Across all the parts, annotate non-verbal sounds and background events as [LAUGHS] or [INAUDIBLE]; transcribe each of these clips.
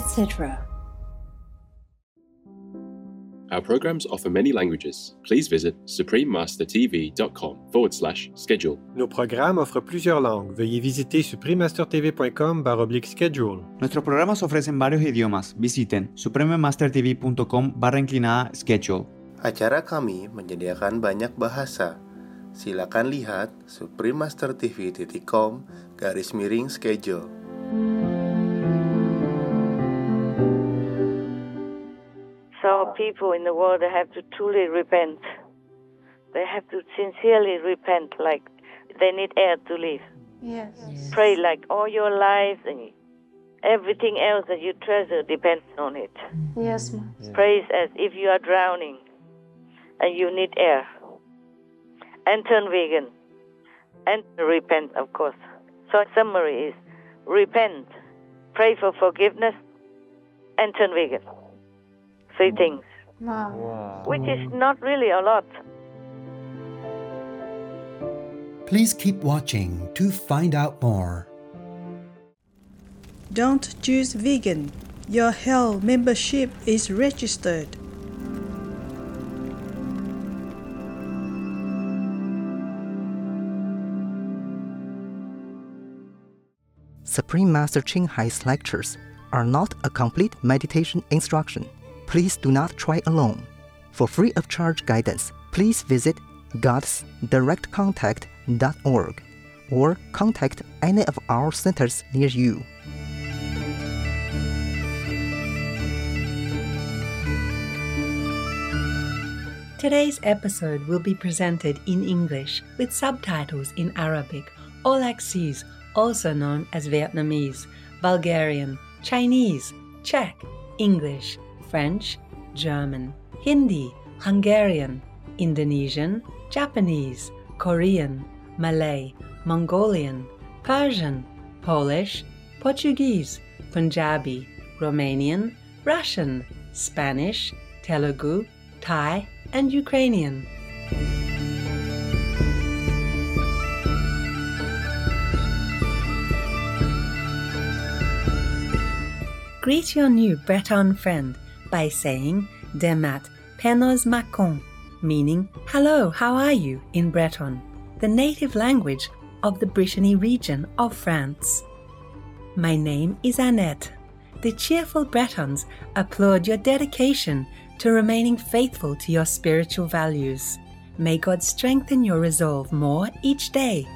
Etc. Our programs offer many languages. Please visit suprememastertv.com forward slash schedule. Nos programas offrent plusieurs langues. Veuillez visiter suprememastertv.com baroblique schedule. Nuestros programas ofrecen varios idiomas. Visiten suprememastertv.com barra inclinada schedule. Acara kami menyediakan banyak bahasa. Silakan lihat suprememastertv.com garis miring schedule. So people in the world have to truly repent. They have to sincerely repent, like they need air to live. Yes. Pray like all your life and everything else that you treasure depends on it. Yes, ma. Praise as if you are drowning and you need air. And turn vegan. And repent, of course. So summary is repent, pray for forgiveness, and turn vegan. Three mm. things, Wow. which is mm. not really a lot. Please keep watching to find out more. Don't choose vegan. Your Hell membership is registered. Supreme Master Ching Hai's lectures are not a complete meditation instruction. Please do not try alone. For free of charge guidance, please visit godsdirectcontact.org or contact any of our centers near you. Today's episode will be presented in English with subtitles in Arabic, Aulacese, also known as Vietnamese, Bulgarian, Chinese, Czech, English, French, German, Hindi, Hungarian, Indonesian, Japanese, Korean, Malay, Mongolian, Persian, Polish, Portuguese, Punjabi, Romanian, Russian, Spanish, Telugu, Thai, and Ukrainian. Greet your new Breton friend by saying Demat Penos Macon, meaning Hello, how are you in Breton, the native language of the Brittany region of France. My name is Annette. The cheerful Bretons applaud your dedication to remaining faithful to your spiritual values. May God strengthen your resolve more each day.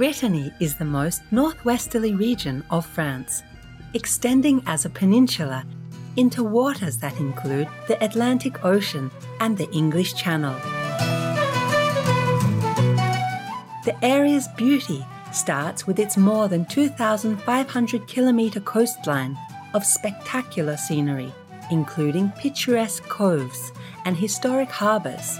Brittany is the most northwesterly region of France, extending as a peninsula into waters that include the Atlantic Ocean and the English Channel. The area's beauty starts with its more than 2,500 kilometre coastline of spectacular scenery, including picturesque coves and historic harbours.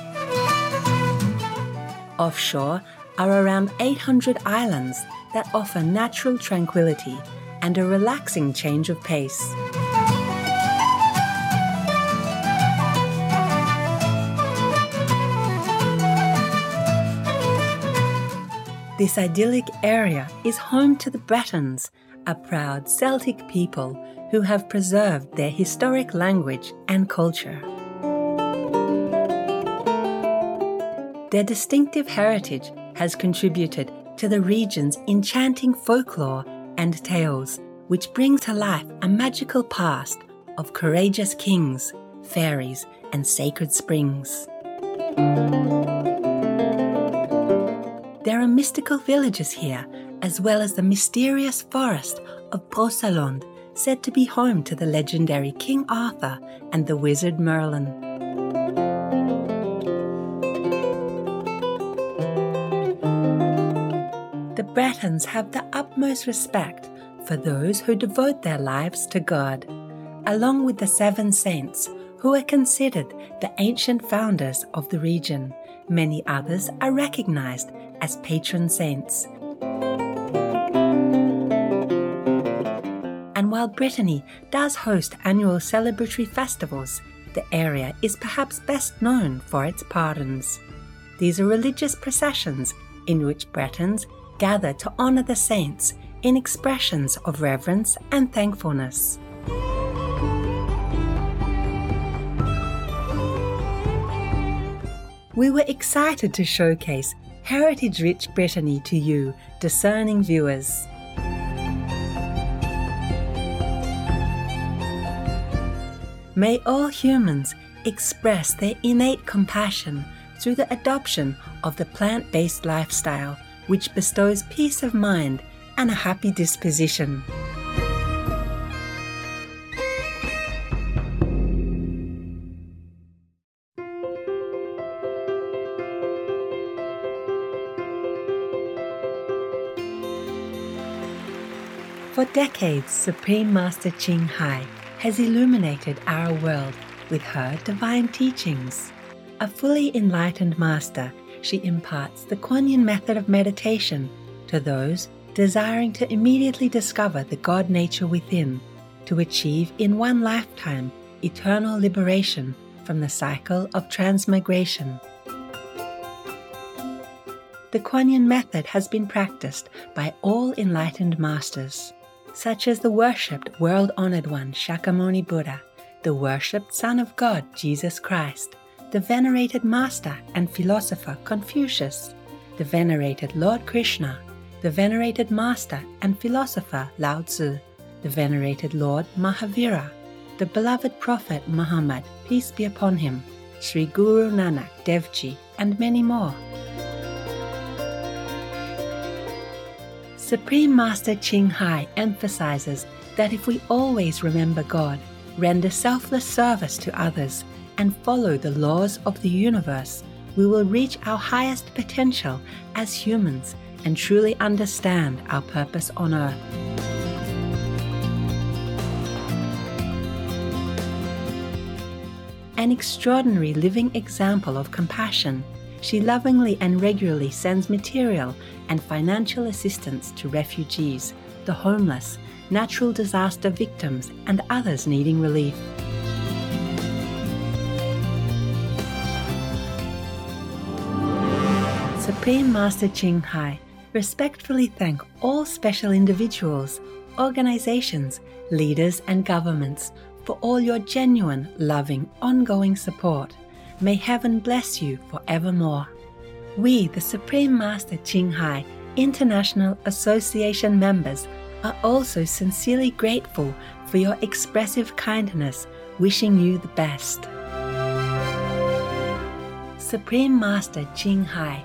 Offshore are around 800 islands that offer natural tranquility and a relaxing change of pace. This idyllic area is home to the Bretons, a proud Celtic people who have preserved their historic language and culture. Their distinctive heritage has contributed to the region's enchanting folklore and tales, which bring to life a magical past of courageous kings, fairies, and sacred springs. There are mystical villages here, as well as the mysterious forest of Brocéliande, said to be home to the legendary King Arthur and the wizard Merlin. The Bretons have the utmost respect for those who devote their lives to God, along with the seven saints who are considered the ancient founders of the region. Many others are recognized as patron saints. And while Brittany does host annual celebratory festivals, the area is perhaps best known for its pardons. These are religious processions in which Bretons gather to honor the saints in expressions of reverence and thankfulness. We were excited to showcase heritage rich Brittany to you, discerning viewers. May all humans express their innate compassion through the adoption of the plant based lifestyle, which bestows peace of mind and a happy disposition. For decades, Supreme Master Ching Hai has illuminated our world with her divine teachings. A fully enlightened master, she imparts the Kuan Yin method of meditation to those desiring to immediately discover the God nature within to achieve in one lifetime eternal liberation from the cycle of transmigration. The Kuan Yin method has been practiced by all enlightened masters such as the worshipped world honored one Shakyamuni Buddha, the worshipped Son of God Jesus Christ, the venerated Master and philosopher Confucius, the venerated Lord Krishna, the venerated Master and philosopher Lao Tzu, the venerated Lord Mahavira, the beloved Prophet Muhammad, peace be upon him, Sri Guru Nanak Dev Ji, and many more. Supreme Master Ching Hai emphasizes that if we always remember God, render selfless service to others, and follow the laws of the universe, we will reach our highest potential as humans and truly understand our purpose on earth. An extraordinary living example of compassion she lovingly and regularly sends material and financial assistance to refugees, the homeless, natural disaster victims, and others needing relief. Supreme Master Ching Hai respectfully thank all special individuals, organizations, leaders, and governments for all your genuine, loving, ongoing support. May heaven bless you forevermore. We, the Supreme Master Ching Hai International Association members, are also sincerely grateful for your expressive kindness, wishing you the best. Supreme Master Ching Hai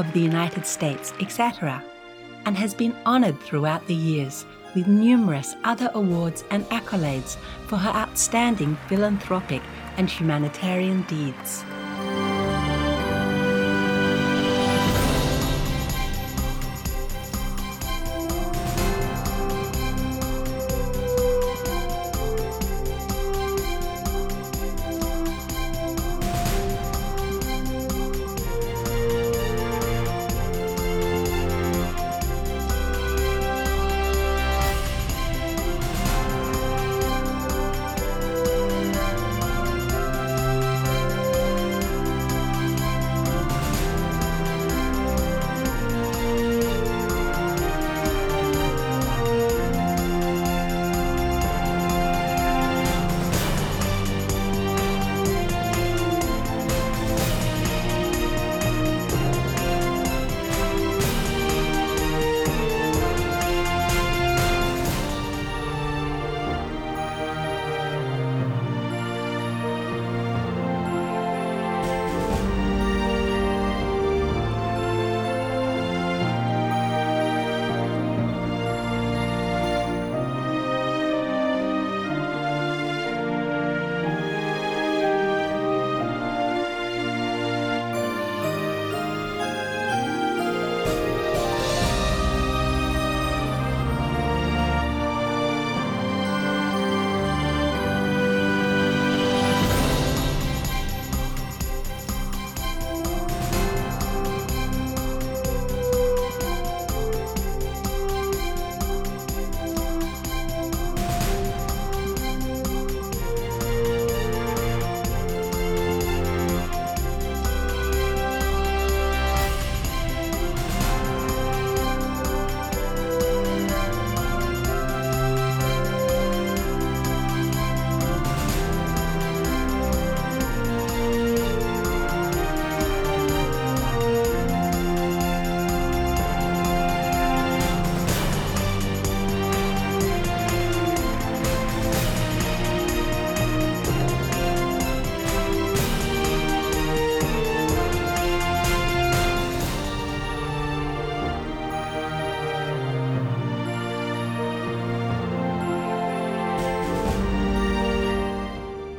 of the United States, etc., and has been honored throughout the years with numerous other awards and accolades for her outstanding philanthropic and humanitarian deeds.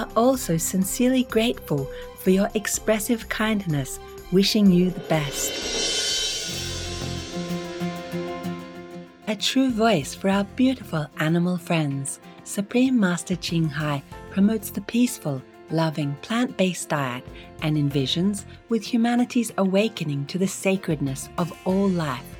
are also sincerely grateful for your expressive kindness, wishing you the best. A true voice for our beautiful animal friends, Supreme Master Ching Hai promotes the peaceful, loving plant based diet and envisions with humanity's awakening to the sacredness of all life,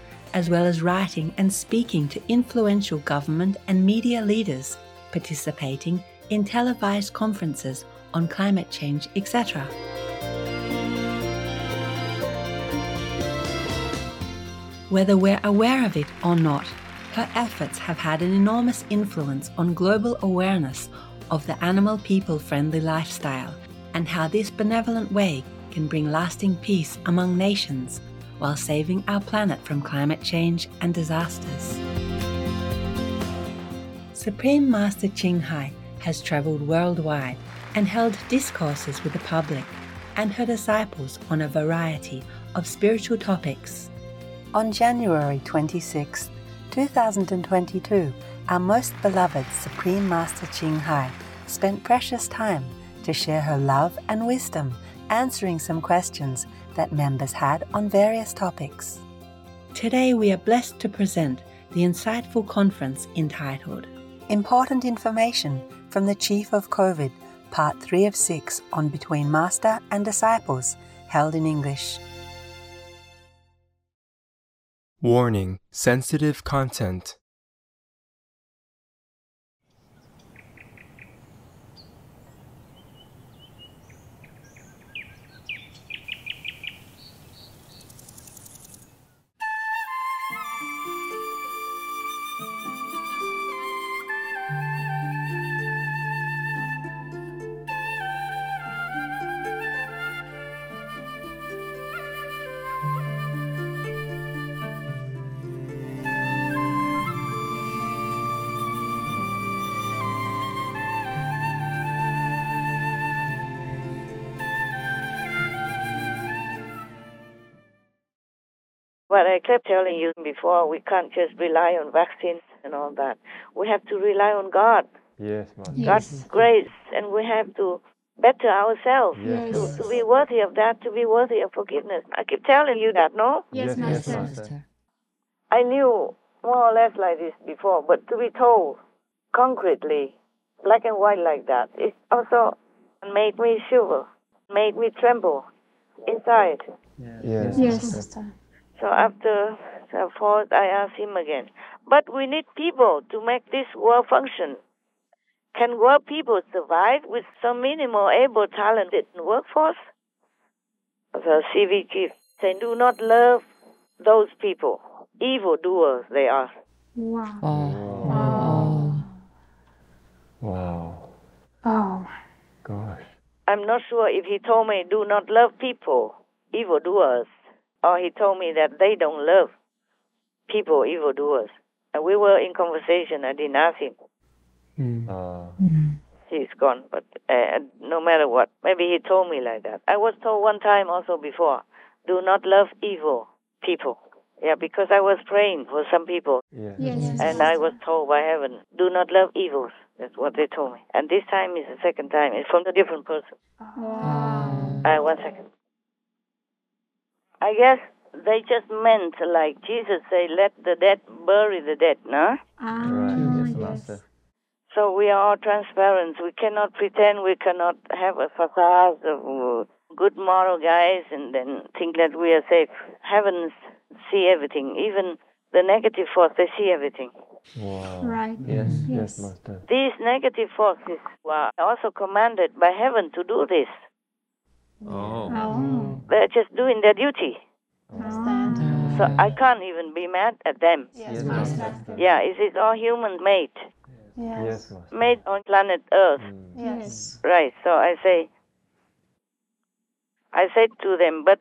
as well as writing and speaking to influential government and media leaders, participating in televised conferences on climate change, etc. Whether we're aware of it or not, her efforts have had an enormous influence on global awareness of the animal people friendly lifestyle and how this benevolent way can bring lasting peace among nations while saving our planet from climate change and disasters. Supreme Master Ching Hai has traveled worldwide and held discourses with the public and her disciples on a variety of spiritual topics. On January 26, 2022, our most beloved Supreme Master Ching Hai spent precious time to share her love and wisdom answering some questions that members had on various topics. Today, we are blessed to present the insightful conference entitled Important Information from the Chief of COVID, Part 3 of 6 on Between Master and Disciples, held in English. Warning Sensitive Content But I kept telling you before, we can't just rely on vaccines and all that. We have to rely on God, Yes, Master. God's grace, and we have to better ourselves Yes. to, to be worthy of that, to be worthy of forgiveness. I keep telling you that, no? Yes, yes, Master. I knew more or less like this before, but to be told concretely, black and white like that, it also made me shiver, made me tremble inside. Yes, Yes, Master. So after the fourth, I asked him again. But we need people to make this world function. Can world people survive with some minimal able talented workforce? The CV chief said, do not love those people. Evil doers they are. Wow. Wow. Wow. Oh. my Gosh. I'm not sure if he told me do not love people, evil doers, or he told me that they don't love people, evil doers. And we were in conversation. I didn't ask him. Uh, He's gone, but uh, no matter what, maybe he told me like that. I was told one time also before, do not love evil people. Yeah, because I was praying for some people, yes. Yes. and I was told by heaven, do not love evils. That's what they told me. And this time is the second time. It's from a different person. Wow. Uh, one second. I guess they just meant like Jesus say, let the dead bury the dead, no? Ah, Right. Yes, yes. Master. So we are all transparent. We cannot pretend. We cannot have a facade of uh, good moral guys and then think that we are safe. Heavens see everything, even the negative force, they see everything. Wow. Right. Yes, yes, Yes. Master. These negative forces were also commanded by heaven to do this. Oh. oh. Mm. They're just doing their duty. Understand. Ah. So I can't even be mad at them. Yes, Master. Yeah, it is all human made, Yes, Master. made on planet Earth. Mm. Yes. Right. So I say, I said to them, but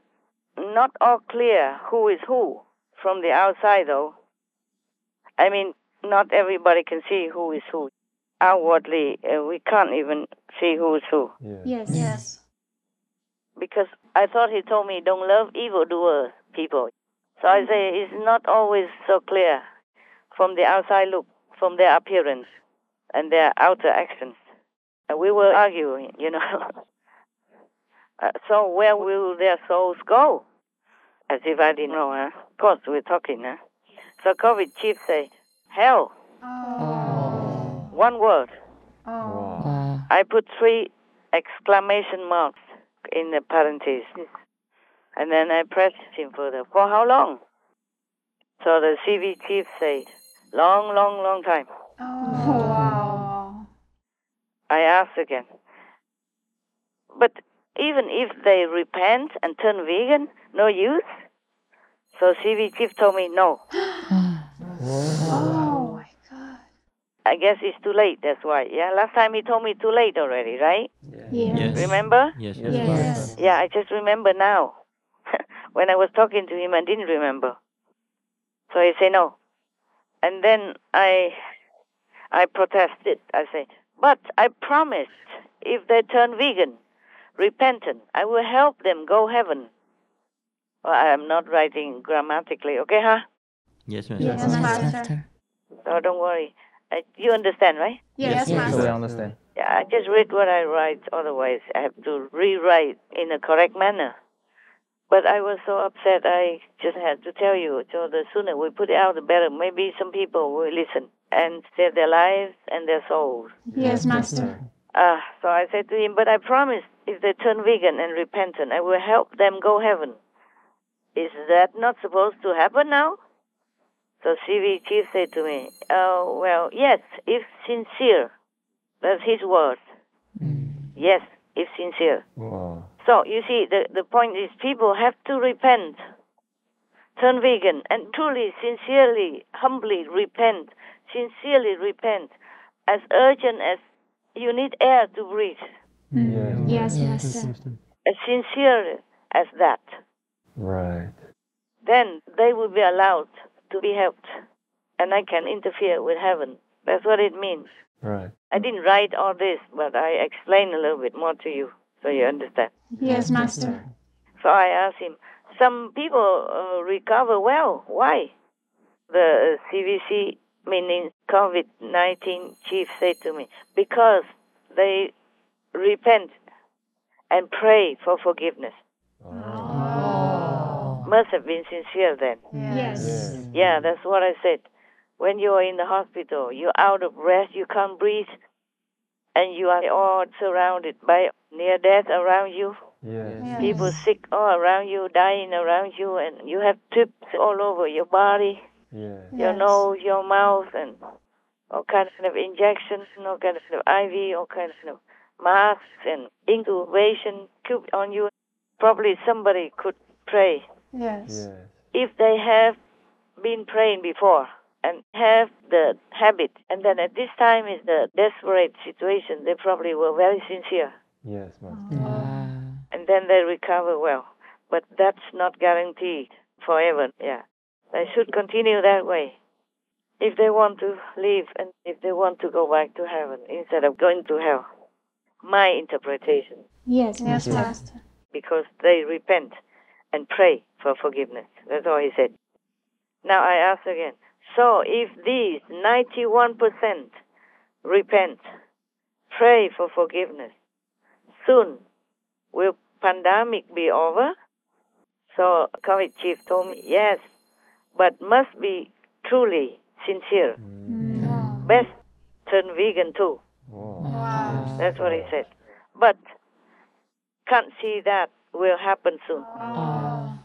not all clear who is who from the outside, though. I mean, not everybody can see who is who. Outwardly, uh, we can't even see who is who Yes. Yes. Because I thought he told me don't love evildoers people. So I say it's not always so clear from the outside look, from their appearance and their outer actions. And we were arguing, you know. [LAUGHS] uh, so where will their souls go? As if I didn't know, huh? Of course, we're talking, huh? So COVID chief said, hell. One word. Oh. I put three exclamation marks in the parentheses. And then I pressed him further. For how long? So the CV chief said, long, long, long time. Oh. Wow. I asked again. But even if they repent and turn vegan, no use? So CV chief told me no. Oh my God. I guess it's too late, that's why. Yeah, last time he told me too late already, right? Yes. Remember? Yes, Yes. Yeah, I just remember now. [LAUGHS] when I was talking to him, I didn't remember. So he said no. And then I I protested. I said, but I promised if they turn vegan, repentant, I will help them go heaven. Well, I am not writing grammatically, okay, huh? Yes, Yes, Master. So don't worry. Uh, you understand, right? Yes, Yes, I Master. understand. Yeah, I just read what I write. Otherwise, I have to rewrite in a correct manner. But I was so upset, I just had to tell you. So the sooner we put it out, the better. Maybe some people will listen and save their lives and their souls. Yes, Master. Uh, so I said to him, but I promise if they turn vegan and repentant, I will help them go heaven. Is that not supposed to happen now? So CV chief said to me, oh, well, yes, if sincere. That's his word. Mm. Yes, if sincere. Wow. So you see, the, the point is people have to repent, turn vegan, and truly, sincerely, humbly repent, sincerely repent, as urgent as you need air to breathe, mm. Yes, yes. yes as sincere as that. Right. Then they will be allowed to be helped, and I can interfere with heaven. That's what it means. Right. I didn't write all this, but I explain a little bit more to you so you understand. Yes, Master. So I asked him, some people uh, recover well. Why? The uh, CVC, meaning COVID 19 chief, said to me, because they repent and pray for forgiveness. Must have been sincere then. Yes. Yeah, that's what I said. When you are in the hospital, you're out of breath, you can't breathe, and you are all surrounded by near death around you. Yes. People sick all around you, dying around you, and you have trips all over your body, Yes. your nose, your mouth, and all kinds of injections, all kinds of IV, all kinds of masks and incubation cubed on you. Probably somebody could pray Yes. Yes. if they have been praying before and have the habit, and then at this time is the desperate situation, they probably were very sincere, Yes, Master. Ah. and then they recover well. But that's not guaranteed forever. Yeah, they should continue that way if they want to live and if they want to go back to heaven instead of going to hell. My interpretation, Yes, yes, Master. because they repent and pray for forgiveness. That's all he said. Now I ask again. So if these 91% repent, pray for forgiveness, soon will pandemic be over? So COVID chief told me, yes, but must be truly sincere. Mm. Best turn vegan too. Wow. That's what he said. But can't see that will happen soon. Oh.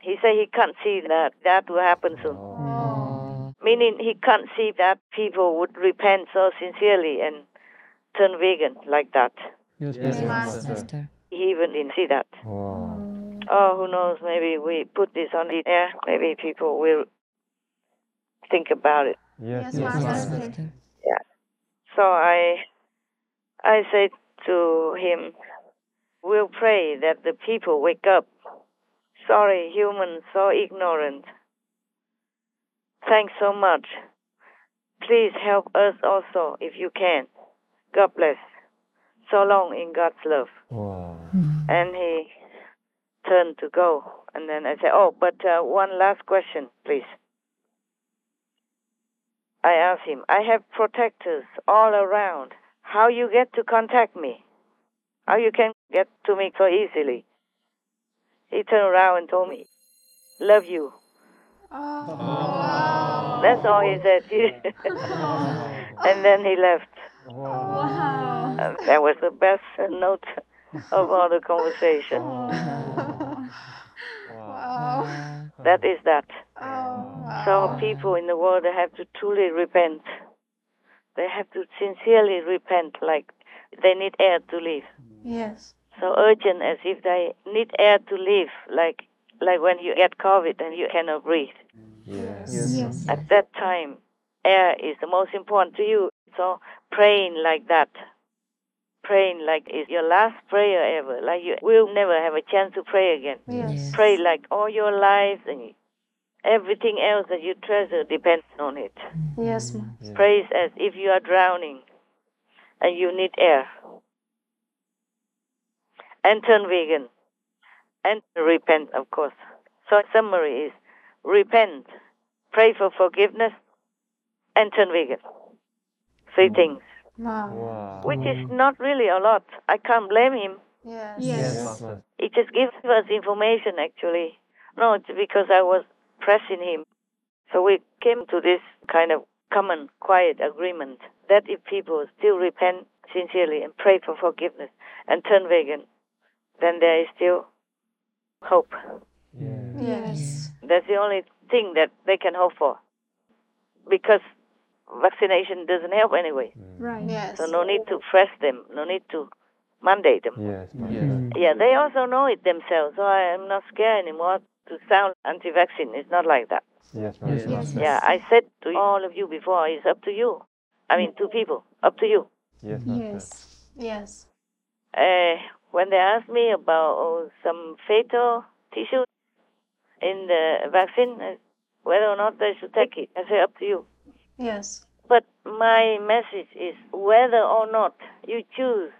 He said he can't see that that will happen soon. Oh. Meaning he can't see that people would repent so sincerely and turn vegan like that. Yes, Yes, Master. Master. He even didn't see that. Wow. Oh, who knows? Maybe we put this on the air. Maybe people will think about it. Yes, Yes, Master. Master. Yeah. So I, I said to him, we'll pray that the people wake up. Sorry, humans, so ignorant. Thanks so much. Please help us also if you can. God bless. So long in God's love. Wow. And he turned to go. And then I said, Oh, but uh, one last question, please. I asked him, I have protectors all around. How you get to contact me? How you can get to me so easily? He turned around and told me, Love you. That's all he said. [LAUGHS] and then he left. Wow. Uh, that was the best note of all the conversation. Wow. That is that. Oh, So people in the world have to truly repent. They have to sincerely repent, like they need air to live. Yes. So urgent as if they need air to live, like like when you get COVID and you cannot breathe. Yes. Yes. yes. At that time, air is the most important to you. So praying like that, praying like it's your last prayer ever, like you will never have a chance to pray again. Yes. Pray like all your life and everything else that you treasure depends on it. Yes, Master. Praise as if you are drowning and you need air. And turn vegan. And repent, of course. So summary is repent, pray for forgiveness, and turn vegan. Three mm. things. Wow. Wow. Which is not really a lot. I can't blame him. Yes. Yes, Master. It just gives us information actually. No, it's because I was pressing him. So we came to this kind of common, quiet agreement that if people still repent sincerely and pray for forgiveness and turn vegan, then there is still hope. Yes. That's the only thing that they can hope for. Because vaccination doesn't help anyway. Right. Yes. So no need to press them, no need to mandate them. Yes, Master. Yeah, they also know it themselves, so I am not scared anymore to sound anti-vaccine. It's not like that. Yes, Master. Yes. Yeah, I said to all of you before, it's up to you. I mean, to people, up to you. Yes, Yes. Yes. Uh, when they asked me about oh, some fatal tissue in the vaccine, whether or not they should take it, I say up to you. Yes. But my message is whether or not you choose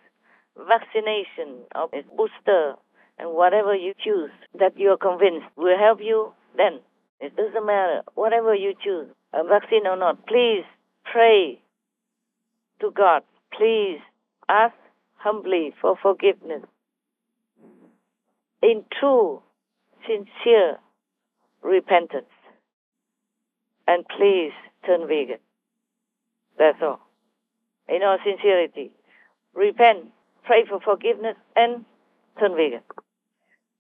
vaccination or a booster and whatever you choose that you're convinced will help you, then it doesn't matter. Whatever you choose, a vaccine or not, please pray to God. Please ask humbly for forgiveness. In true, sincere repentance. And please turn vegan. That's all. In all sincerity. Repent, pray for forgiveness, and turn vegan.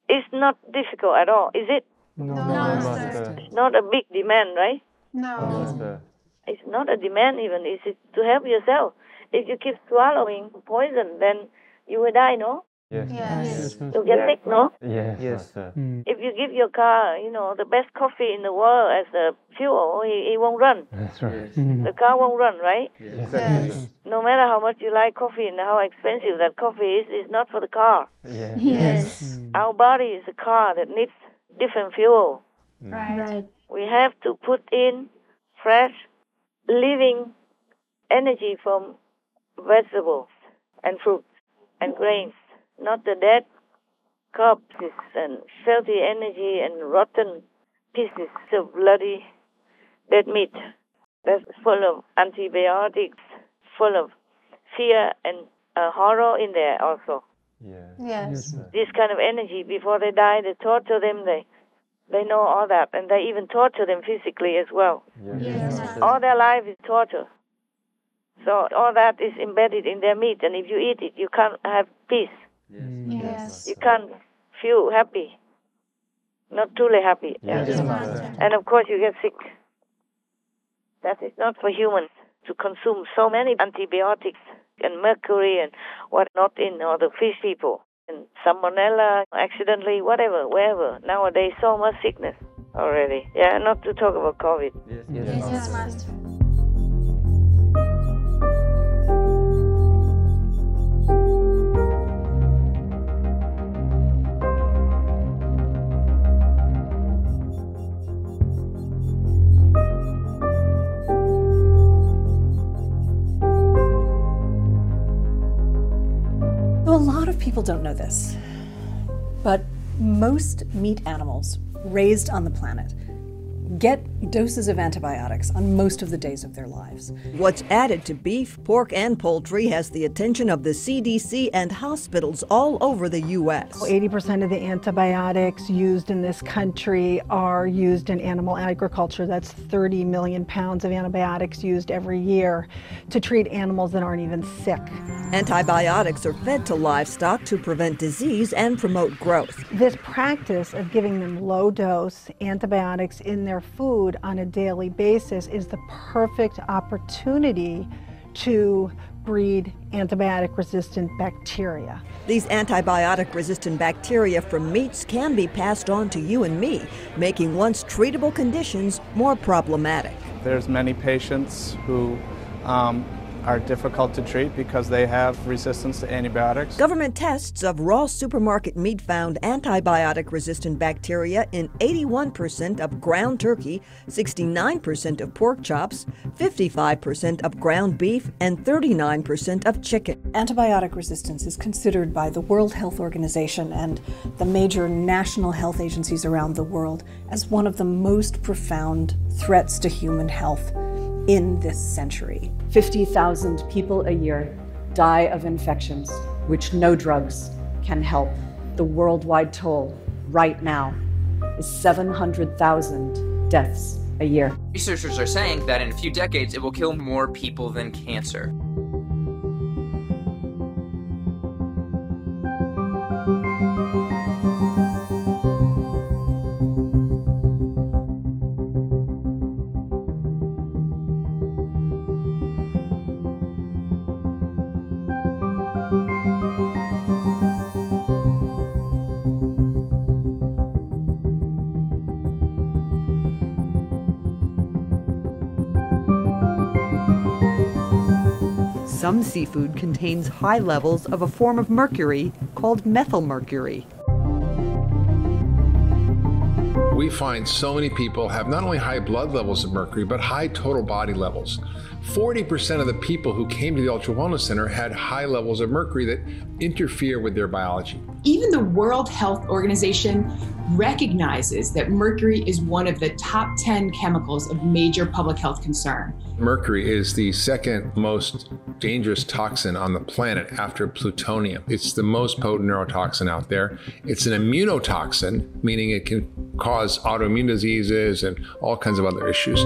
It's not difficult at all, is it? No, No, Master. It's not a big demand, right? No. Master. It's not a demand even. It's to help yourself. If you keep swallowing poison, then you will die, no? Yes. Yes. You'll get sick, no? Yes, Yes. Master. If you give your car, you know, the best coffee in the world as a fuel, it, it won't run. That's right. Mm. The car won't run, right? Yes. Yes. No matter how much you like coffee and how expensive that coffee is, it's not for the car. Yes. Yes. Mm. Our body is a car that needs different fuel. Right. We have to put in fresh, living energy from vegetables and fruits and grains, not the dead corpses and filthy energy and rotten pieces of bloody dead meat that's full of antibiotics, full of fear and uh, horror in there also. Yes. Yes. This kind of energy, before they die, they torture them, they, they know all that, and they even torture them physically as well. Yes. Yes. Master. All their life is torture. So all that is embedded in their meat, and if you eat it, you can't have peace. Yes. Yes. You can't feel happy, not truly happy. Yes, Yes, Master. And of course, you get sick. That is not for humans to consume so many antibiotics and mercury and what not in all the fish people and salmonella accidentally, whatever, wherever. Nowadays, so much sickness already. Yeah, not to talk about COVID. Yes, Yes, yes, Master. People don't know this, but most meat animals raised on the planet get doses of antibiotics on most of the days of their lives. What's added to beef, pork, and poultry has the attention of the CDC and hospitals all over the U.S. 80% of the antibiotics used in this country are used in animal agriculture. That's 30 million pounds of antibiotics used every year to treat animals that aren't even sick. Antibiotics are fed to livestock to prevent disease and promote growth. This practice of giving them low dose antibiotics in their food on a daily basis is the perfect opportunity to breed antibiotic resistant bacteria. These antibiotic resistant bacteria from meats can be passed on to you and me, making once treatable conditions more problematic. There's many patients who um, are difficult to treat because they have resistance to antibiotics. Government tests of raw supermarket meat found antibiotic resistant bacteria in 81% of ground turkey, 69% of pork chops, 55% of ground beef, and 39% of chicken. Antibiotic resistance is considered by the World Health Organization and the major national health agencies around the world as one of the most profound threats to human health in this century. 50,000 people a year die of infections which no drugs can help. The worldwide toll right now is 700,000 deaths a year. Researchers are saying that in a few decades it will kill more people than cancer. Some seafood contains high levels of a form of mercury called methylmercury. We find so many people have not only high blood levels of mercury, but high total body levels. 40% of the people who came to the Ultra Wellness Center had high levels of mercury that interfere with their biology. Even the World Health Organization recognizes that mercury is one of the top 10 chemicals of major public health concern. Mercury is the second most dangerous toxin on the planet after plutonium. It's the most potent neurotoxin out there. It's an immunotoxin, meaning it can cause autoimmune diseases and all kinds of other issues.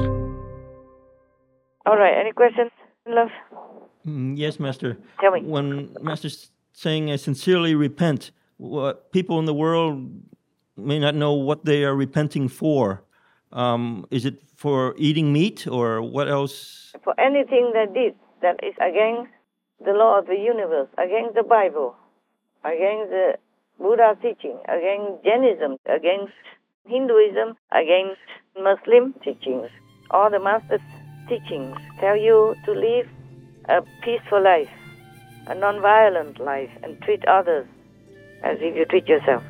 All right, any questions, love? Mm, yes, Master. Tell me. When Master's saying, I sincerely repent, what people in the world may not know what they are repenting for. Um, is it for eating meat or what else? For anything that did that is against the law of the universe, against the Bible, against the Buddha teaching, against Jainism, against Hinduism, against Muslim teachings. All the masters' teachings tell you to live a peaceful life, a non-violent life, and treat others as if you treat yourself.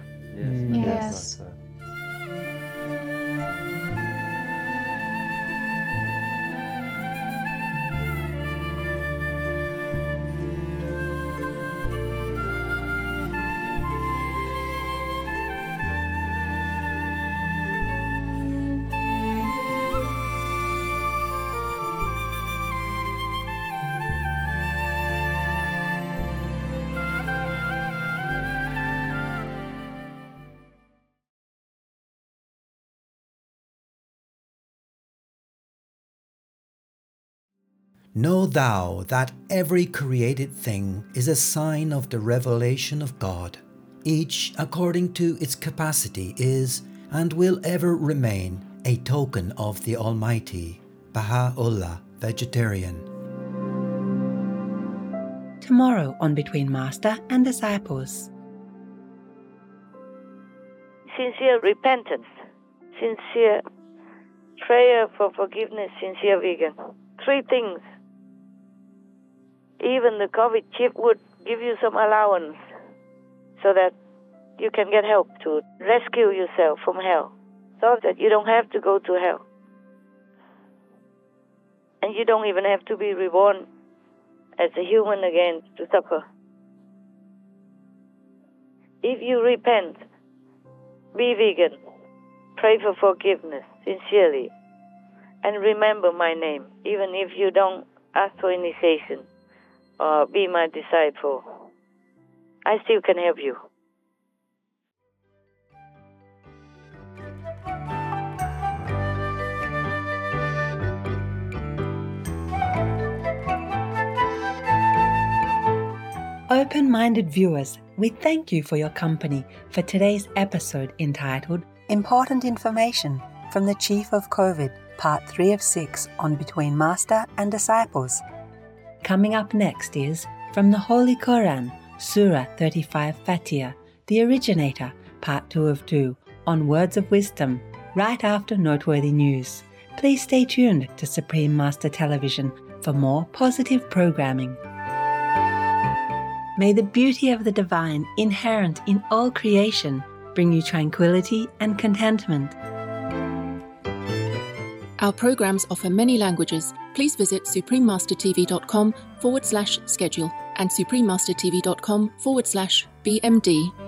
Yes. Know thou that every created thing is a sign of the revelation of God. each according to its capacity, is and will ever remain a token of the Almighty. Baha'u'llah, vegetarian. Tomorrow on Between Master and Disciples. Sincere repentance, sincere prayer for forgiveness, sincere vegan. Three things. Even the COVID chief would give you some allowance so that you can get help to rescue yourself from hell so that you don't have to go to hell. And you don't even have to be reborn as a human again to suffer. If you repent, be vegan, pray for forgiveness sincerely, and remember my name, even if you don't ask for initiation or be my disciple. I still can help you. Open minded viewers, we thank you for your company for today's episode entitled Important Information from the Chief of COVID, Part 3 of 6 on Between Master and Disciples. Coming up next is From the Holy Quran, Surah 35 Fatir, the originator, Part 2 of 2 on Words of Wisdom, right after noteworthy news. Please stay tuned to Supreme Master Television for more positive programming. May the beauty of the divine inherent in all creation bring you tranquility and contentment. Our programs offer many languages. Please visit suprememastertv.com forward slash schedule and suprememastertv.com forward slash BMD